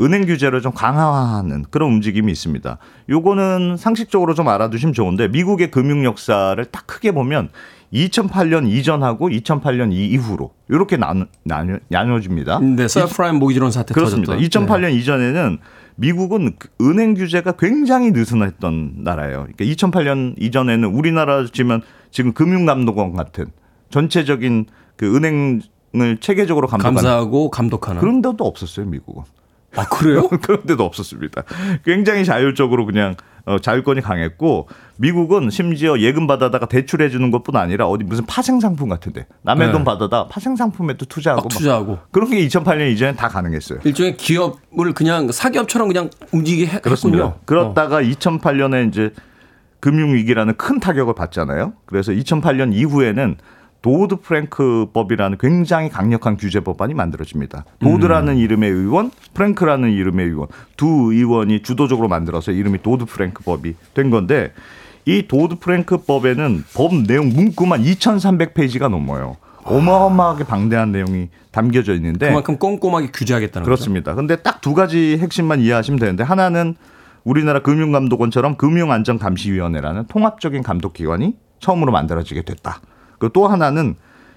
은행 규제를 좀 강화하는 그런 움직임이 있습니다. 요거는 상식적으로 좀 알아두시면 좋은데 미국의 금융 역사를 딱 크게 보면 2008년 이전하고 2008년 이후로 이렇게 나눠, 나눠, 나눠집니다. 네, 서브프라임 모기지론 사태 그렇습니다. 터졌던. 2008년 이전에는 미국은 그 은행 규제가 굉장히 느슨했던 나라예요. 그러니까 2008년 이전에는 우리나라 치면 지금 금융감독원 같은 전체적인 그 은행을 체계적으로 감독하는 감사하고 감독하는. 그런 데도 없었어요, 미국은. 아 그래요? 그런 데도 없었습니다. 굉장히 자율적으로 그냥 어, 자율권이 강했고 미국은 심지어 예금 받아다가 대출해 주는 것뿐 아니라 어디 무슨 파생 상품 같은데 남의 네. 돈 받아다 파생 상품에도 투자하고 막막 투자하고. 그런 게 2008년 이전에 다 가능했어요. 일종의 기업을 그냥 사기업처럼 그냥 움직이게 해- 그렇습니다. 했군요. 어. 그렇다가 2008년에 이제 금융위기라는 큰 타격을 받잖아요. 그래서 2008년 이후에는 도드 프랭크법이라는 굉장히 강력한 규제 법안이 만들어집니다. 도드라는 음. 이름의 의원, 프랭크라는 이름의 의원 두 의원이 주도적으로 만들어서 이름이 도드 프랭크법이 된 건데 이 도드 프랭크법에는 법 내용 문구만 2,300페이지가 넘어요. 어마어마하게 방대한 내용이 담겨져 있는데 그만큼 꼼꼼하게 규제하겠다는 그렇습니다. 근데 딱 두 가지 핵심만 이해하시면 되는데 하나는 우리나라 금융감독원처럼 금융안전감시위원회라는 통합적인 감독기관이 처음으로 만들어지게 됐다. 그또 하나는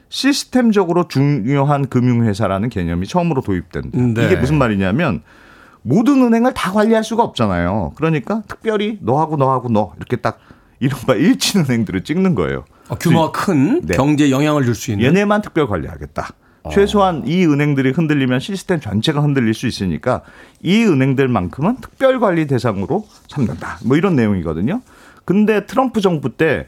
시스템적으로 중요한 금융회사라는 개념이 처음으로 도입된다. 네. 이게 무슨 말이냐면 모든 은행을 다 관리할 수가 없잖아요. 그러니까 특별히 너하고 너하고 너 이렇게 딱 이른바 일친 은행들을 찍는 거예요. 어, 규모가 큰 네. 경제에 영향을 줄 수 있는. 얘네만 특별 관리하겠다. 최소한 이 은행들이 흔들리면 시스템 전체가 흔들릴 수 있으니까 이 은행들만큼은 특별 관리 대상으로 삼는다. 뭐 이런 내용이거든요. 근데 트럼프 정부 때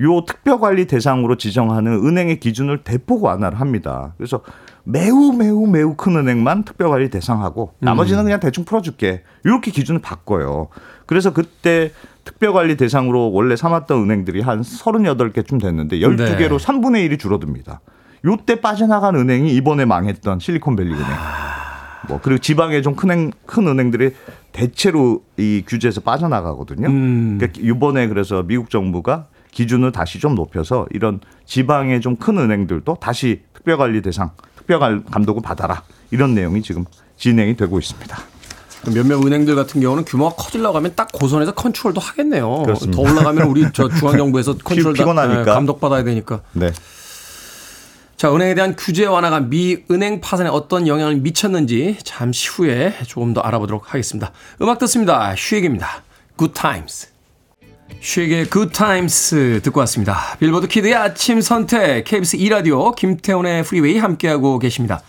요 특별 관리 대상으로 지정하는 은행의 기준을 대폭 완화를 합니다. 그래서 매우 매우 매우 큰 은행만 특별 관리 대상하고 나머지는 그냥 대충 풀어줄게. 이렇게 기준을 바꿔요. 그래서 그때 특별 관리 대상으로 원래 삼았던 은행들이 한 38개쯤 됐는데 12개로 3분의 1이 줄어듭니다. 요때 빠져나간 은행이 이번에 망했던 실리콘밸리 은행. 뭐 그리고 지방의 좀큰큰 은행들이 대체로 이 규제에서 빠져나가거든요. 음. 그러니까 이번에 그래서 미국 정부가 기준을 다시 좀 높여서 이런 지방의 좀 큰 은행들도 다시 특별관리 대상, 특별 감독을 받아라 이런 내용이 지금 진행이 되고 있습니다. 몇몇 은행들 같은 경우는 규모가 커지려고 하면 딱 그 선에서 컨트롤도 하겠네요. 그렇습니다. 더 올라가면 우리 저 중앙정부에서 컨트롤 다- 피곤하니까. 네, 감독 받아야 되니까. 네. 자, 은행에 대한 규제 완화가 미 은행 파산에 어떤 영향을 미쳤는지 잠시 후에 조금 더 알아보도록 하겠습니다. 음악 듣습니다. 슈에게입니다. Good Times. Good Times 듣고 왔습니다. 빌보드 키드의 아침 선택 KBS 2라디오 김태훈의 프리웨이 함께하고 계십니다.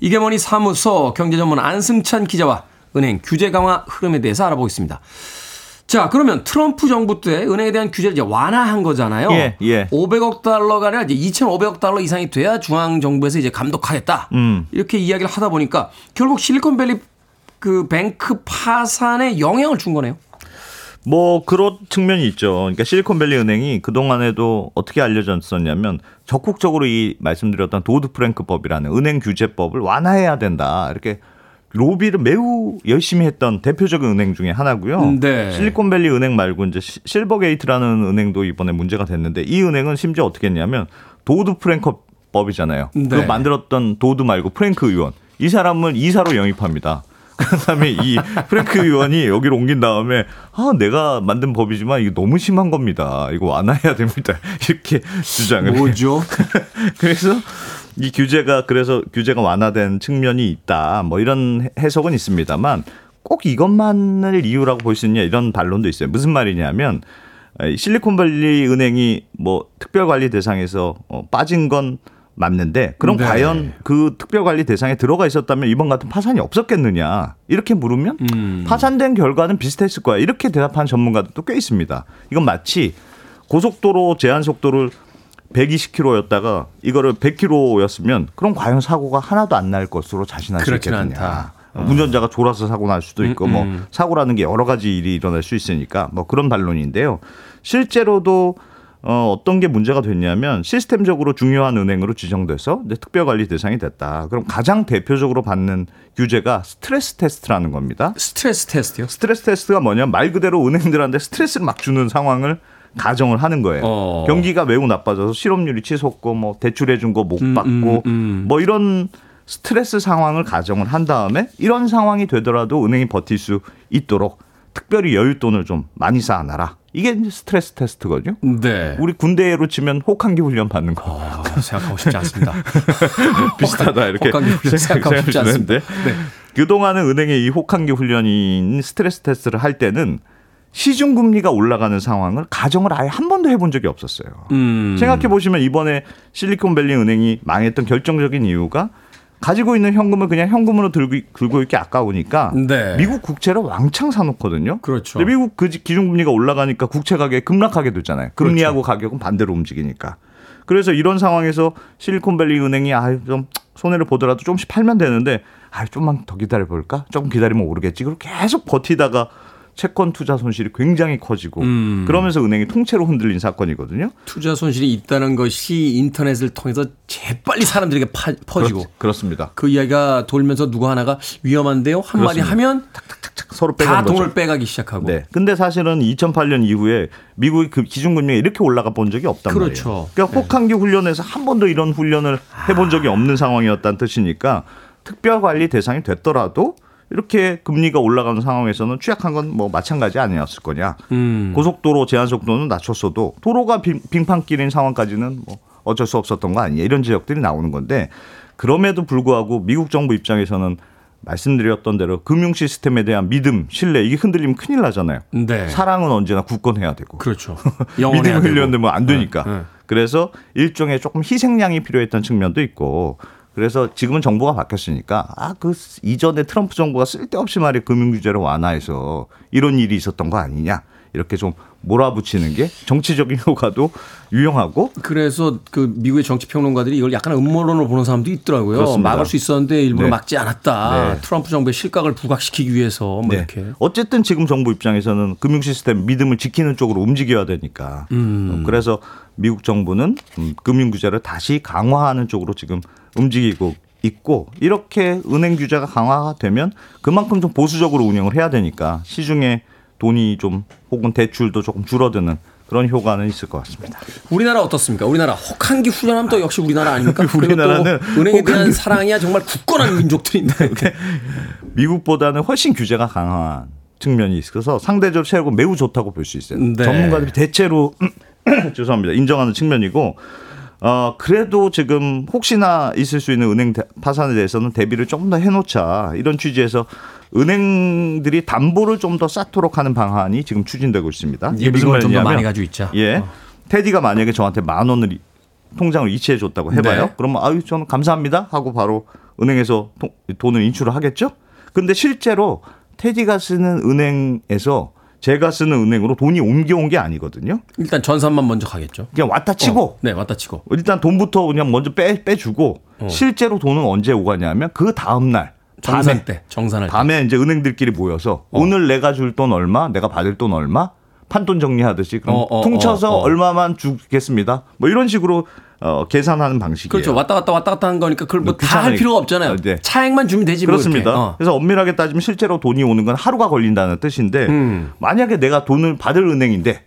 이게 뭐니 사무소 경제전문 안승찬 기자와 은행 규제 강화 흐름에 대해서 알아보겠습니다. 자, 그러면 트럼프 정부 때 은행에 대한 규제를 이제 완화한 거잖아요. 예, 예. 500억 달러가 아니라 이제 2,500억 달러 이상이 돼야 중앙 정부에서 이제 감독하겠다. 음. 이렇게 이야기를 하다 보니까 결국 실리콘밸리 그 뱅크 파산에 영향을 준 거네요. 뭐 그런 측면이 있죠. 그러니까 실리콘밸리 은행이 그 동안에도 어떻게 알려졌었냐면 적극적으로 이 말씀드렸던 도드 프랭크법이라는 은행 규제법을 완화해야 된다 이렇게 로비를 매우 열심히 했던 대표적인 은행 중에 하나고요. 네. 실리콘밸리 은행 말고 이제 시- 실버게이트라는 은행도 이번에 문제가 됐는데 이 은행은 심지어 어떻게 했냐면 도드 프랭크 법이잖아요. 네. 그거 만들었던 도드 말고 프랭크 의원 이 사람을 이사로 영입합니다. 그 다음에 이 프랭크 의원이 여기로 옮긴 다음에 아 내가 만든 법이지만 이게 너무 심한 겁니다. 이거 완화해야 됩니다. 이렇게 주장을. 뭐죠? 그래서 이 규제가 그래서 규제가 완화된 측면이 있다. 뭐 이런 해석은 있습니다만 꼭 이것만을 이유라고 볼 수 있냐 이런 반론도 있어요. 무슨 말이냐면 실리콘밸리 은행이 뭐 특별관리 대상에서 어, 빠진 건 맞는데 그럼 네. 과연 그 특별관리 대상에 들어가 있었다면 이번 같은 파산이 없었겠느냐 이렇게 물으면 음. 파산된 결과는 비슷했을 거야 이렇게 대답한 전문가들도 꽤 있습니다. 이건 마치 고속도로 제한 속도를 120km였다가 이거를 100km였으면 그럼 과연 사고가 하나도 안 날 것으로 자신할 수 있겠느냐. 않다. 어. 운전자가 졸아서 사고 날 수도 있고 음, 뭐 음. 사고라는 게 여러 가지 일이 일어날 수 있으니까 뭐 그런 반론인데요. 실제로도 어, 어떤 게 문제가 됐냐면 시스템적으로 중요한 은행으로 지정돼서 특별관리 대상이 됐다. 그럼 가장 대표적으로 받는 규제가 스트레스 테스트라는 겁니다. 스트레스 테스트요? 스트레스 테스트가 뭐냐 말 그대로 은행들한테 스트레스를 막 주는 상황을 가정을 하는 거예요. 어. 경기가 매우 나빠져서 실업률이 치솟고 뭐 대출해 준 거못 음, 받고 음, 음. 뭐 이런 스트레스 상황을 가정을 한 다음에 이런 상황이 되더라도 은행이 버틸 수 있도록 특별히 여윳돈을 좀 많이 쌓아놔라. 이게 스트레스 테스트거든요. 네. 우리 군대로 치면 혹한기 훈련 받는 거. 어, 생각하고 싶지 않습니다. 비슷하다 이렇게 혹한기 훈련 생각하고 싶지 않습니다. 네. 그동안은 은행의 이 혹한기 훈련인 스트레스 테스트를 할 때는 시중 금리가 올라가는 상황을 가정을 아예 한 번도 해본 적이 없었어요. 음. 생각해 보시면 이번에 실리콘밸리 은행이 망했던 결정적인 이유가 가지고 있는 현금을 그냥 현금으로 들고, 들고 있기 아까우니까 네. 미국 국채를 왕창 사놓거든요. 그렇죠. 근데 미국 그 기준금리가 올라가니까 국채 가격이 급락하게 되잖아요. 금리하고 가격은 반대로 움직이니까. 그래서 이런 상황에서 실리콘밸리 은행이 아좀 손해를 보더라도 조금씩 팔면 되는데 아 좀만 더 기다려 볼까? 조금 기다리면 오르겠지. 그리고 계속 버티다가 채권 투자 손실이 굉장히 커지고 음. 그러면서 은행이 통째로 흔들린 사건이거든요. 투자 손실이 있다는 것이 인터넷을 통해서 재빨리 사람들에게 파- 퍼지고 그렇, 습니다 그 이야기가 돌면서 누구 하나가 위험한데요 한마디. 하면 착착 서로 다 빼간 거죠. 돈을 빼가기 시작하고. 네. 근데 사실은 2008년 이후에 미국의 그 기준금리가 이렇게 올라가 본 적이 없단 그렇죠. 말이에요. 그러니까 혹한기 훈련에서 한 번도 이런 훈련을 해본 적이 없는 상황이었다는 뜻이니까 특별 관리 대상이 됐더라도 이렇게 금리가 올라가는 상황에서는 취약한 건 뭐 마찬가지 아니었을 거냐. 음. 고속도로 제한 속도는 낮췄어도 도로가 빙, 빙판길인 상황까지는 뭐 어쩔 수 없었던 거 아니냐 이런 지적들이 나오는 건데 그럼에도 불구하고 미국 정부 입장에서는 말씀드렸던 대로 금융 시스템에 대한 믿음, 신뢰 이게 흔들리면 큰일 나잖아요. 네. 사랑은 언제나 굳건해야 되고 그렇죠. 되고. 흘렸는데 뭐안 되니까. 네, 네. 그래서 일종의 조금 희생양이 필요했던 측면도 있고 그래서 지금은 정부가 바뀌었으니까 아 그 이전에 트럼프 정부가 쓸데없이 말이 금융 규제를 완화해서 이런 일이 있었던 거 아니냐 이렇게 좀 몰아붙이는 게 정치적인 효과도 유용하고 그래서 그 미국의 정치 평론가들이 이걸 약간 음모론으로 보는 사람도 있더라고요. 그렇습니다. 막을 수 있었는데 일부러 네. 막지 않았다. 네. 트럼프 정부의 실각을 부각시키기 위해서 뭐 네. 이렇게. 어쨌든 지금 정부 입장에서는 금융 시스템 믿음을 지키는 쪽으로 움직여야 되니까. 음. 어, 그래서 미국 정부는 음, 금융 규제를 다시 강화하는 쪽으로 지금 움직이고 있고 이렇게 은행 규제가 강화가 되면 그만큼 좀 보수적으로 운영을 해야 되니까 시중에 돈이 좀 혹은 대출도 조금 줄어드는 그런 효과는 있을 것 같습니다. 우리나라 어떻습니까? 우리나라 혹한기 훈련하면 또 역시 우리나라 아닙니까? 우리나라는 은행에 대한 혹한기- 사랑이야 정말 굳건한 민족들인데. 미국보다는 훨씬 규제가 강한 측면이 있어서 상대적으로 체력은 매우 좋다고 볼 수 있어요. 네. 전문가들이 대체로 죄송합니다. 인정하는 측면이고 어 그래도 지금 혹시나 있을 수 있는 은행 대- 파산에 대해서는 대비를 조금 더 해놓자 이런 취지에서 은행들이 담보를 좀 더 쌓도록 하는 방안이 지금 추진되고 있습니다. 이게 무슨 말이냐면 많이 가지고 있자. 예. 어. 테디가 만약에 저한테 만 원을 이- 통장으로 이체해 줬다고 해봐요. 네. 그러면 아유 저는 감사합니다 하고 바로 은행에서 통- 돈을 인출을 하겠죠. 근데 실제로 테디가 쓰는 은행에서 제가 쓰는 은행으로 돈이 옮겨온 게 아니거든요. 일단 전산만 먼저 가겠죠. 그냥 왔다 치고 어, 네, 왔다 치고. 일단 돈부터 그냥 먼저 빼 빼주고 어. 실제로 돈은 언제 오가냐면 그 다음 날 정산 밤에 때, 정산할 때. 밤에 이제 은행들끼리 모여서 어. 오늘 내가 줄 돈 얼마, 내가 받을 돈 얼마, 판돈 정리하듯이 그럼 어, 어, 퉁쳐서 어, 어. 얼마만 주겠습니다. 뭐 이런 식으로 어, 계산하는 방식이에요. 그렇죠. 왔다 갔다 왔다 갔다 하는 거니까 그걸 뭐 다할 귀찮으니까. 필요가 없잖아요. 어, 네. 차액만 주면 되지 뭐 그렇습니다. 이렇게. 어. 그래서 엄밀하게 따지면 실제로 돈이 오는 건 하루가 걸린다는 뜻인데 음. 만약에 내가 돈을 받을 은행인데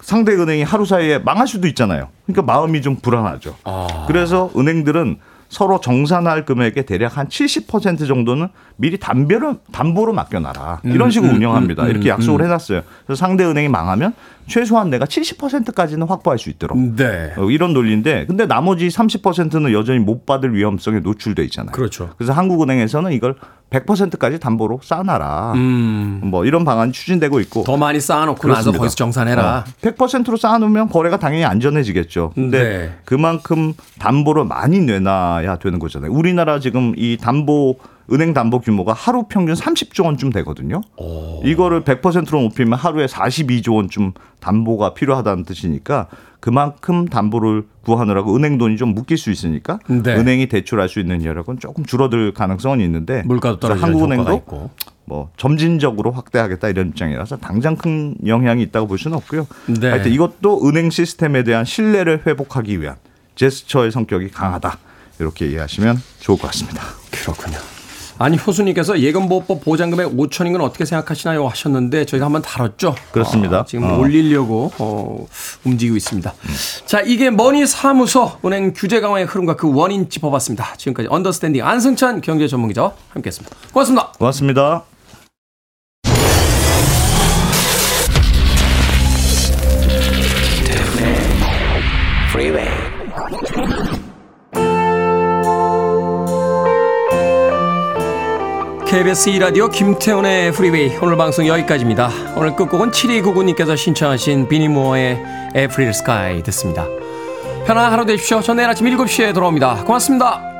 상대 은행이 하루 사이에 망할 수도 있잖아요. 그러니까 마음이 좀 불안하죠. 아. 그래서 은행들은 서로 정산할 금액의 대략 한 70% 정도는 미리 담보로, 담보로 맡겨놔라. 이런 음, 식으로 음, 운영합니다. 음, 이렇게 음, 약속을 음. 해놨어요. 그래서 상대 은행이 망하면 최소한 내가 70%까지는 확보할 수 있도록. 네. 어, 이런 논리인데 근데 나머지 30%는 여전히 못 받을 위험성에 노출돼 있잖아요. 그렇죠. 그래서 한국은행에서는 이걸 100%까지 담보로 쌓아놔라. 음. 뭐 이런 방안이 추진되고 있고. 더 많이 쌓아놓고 나서 그렇습니다. 거기서 정산해라. 어, 100%로 쌓아놓으면 거래가 당연히 안전해지겠죠. 근데 네. 그만큼 담보를 많이 내놔야 되는 거잖아요. 우리나라 지금 이 담보 은행 담보 규모가 하루 평균 30조 원쯤 되거든요. 이거를 100%로 높이면 하루에 42조 원쯤 담보가 필요하다는 뜻이니까 그만큼 담보를 구하느라고 은행 돈이 좀 묶일 수 있으니까 네. 은행이 대출할 수 있는 여력은 조금 줄어들 가능성은 있는데 물가도 떨어지는 한국은행도 있고. 뭐 점진적으로 확대하겠다 이런 입장이라서 당장 큰 영향이 있다고 볼 수는 없고요. 네. 하여튼 이것도 은행 시스템에 대한 신뢰를 회복하기 위한 제스처의 성격이 강하다. 이렇게 이해하시면 좋을 것 같습니다. 그렇군요. 아니 효수님께서 예금보호법 보장금액 5천인 건 어떻게 생각하시나요 하셨는데 저희가 한번 다뤘죠. 그렇습니다. 어, 지금 어. 올리려고 어, 움직이고 있습니다. 자 이게 머니 사무소 은행 규제 강화의 흐름과 그 원인 짚어봤습니다. 지금까지 언더스탠딩 안승찬 경제 전문기자와 함께했습니다. 고맙습니다. 고맙습니다. KBS 2라디오 김태훈의 프리웨이 오늘 방송 여기까지입니다. 오늘 끝곡은 7299님께서 신청하신 Vinnie Moore의 April Sky 듣습니다. 편안한 하루 되십시오. 저 내일 아침 7시에 돌아옵니다. 고맙습니다.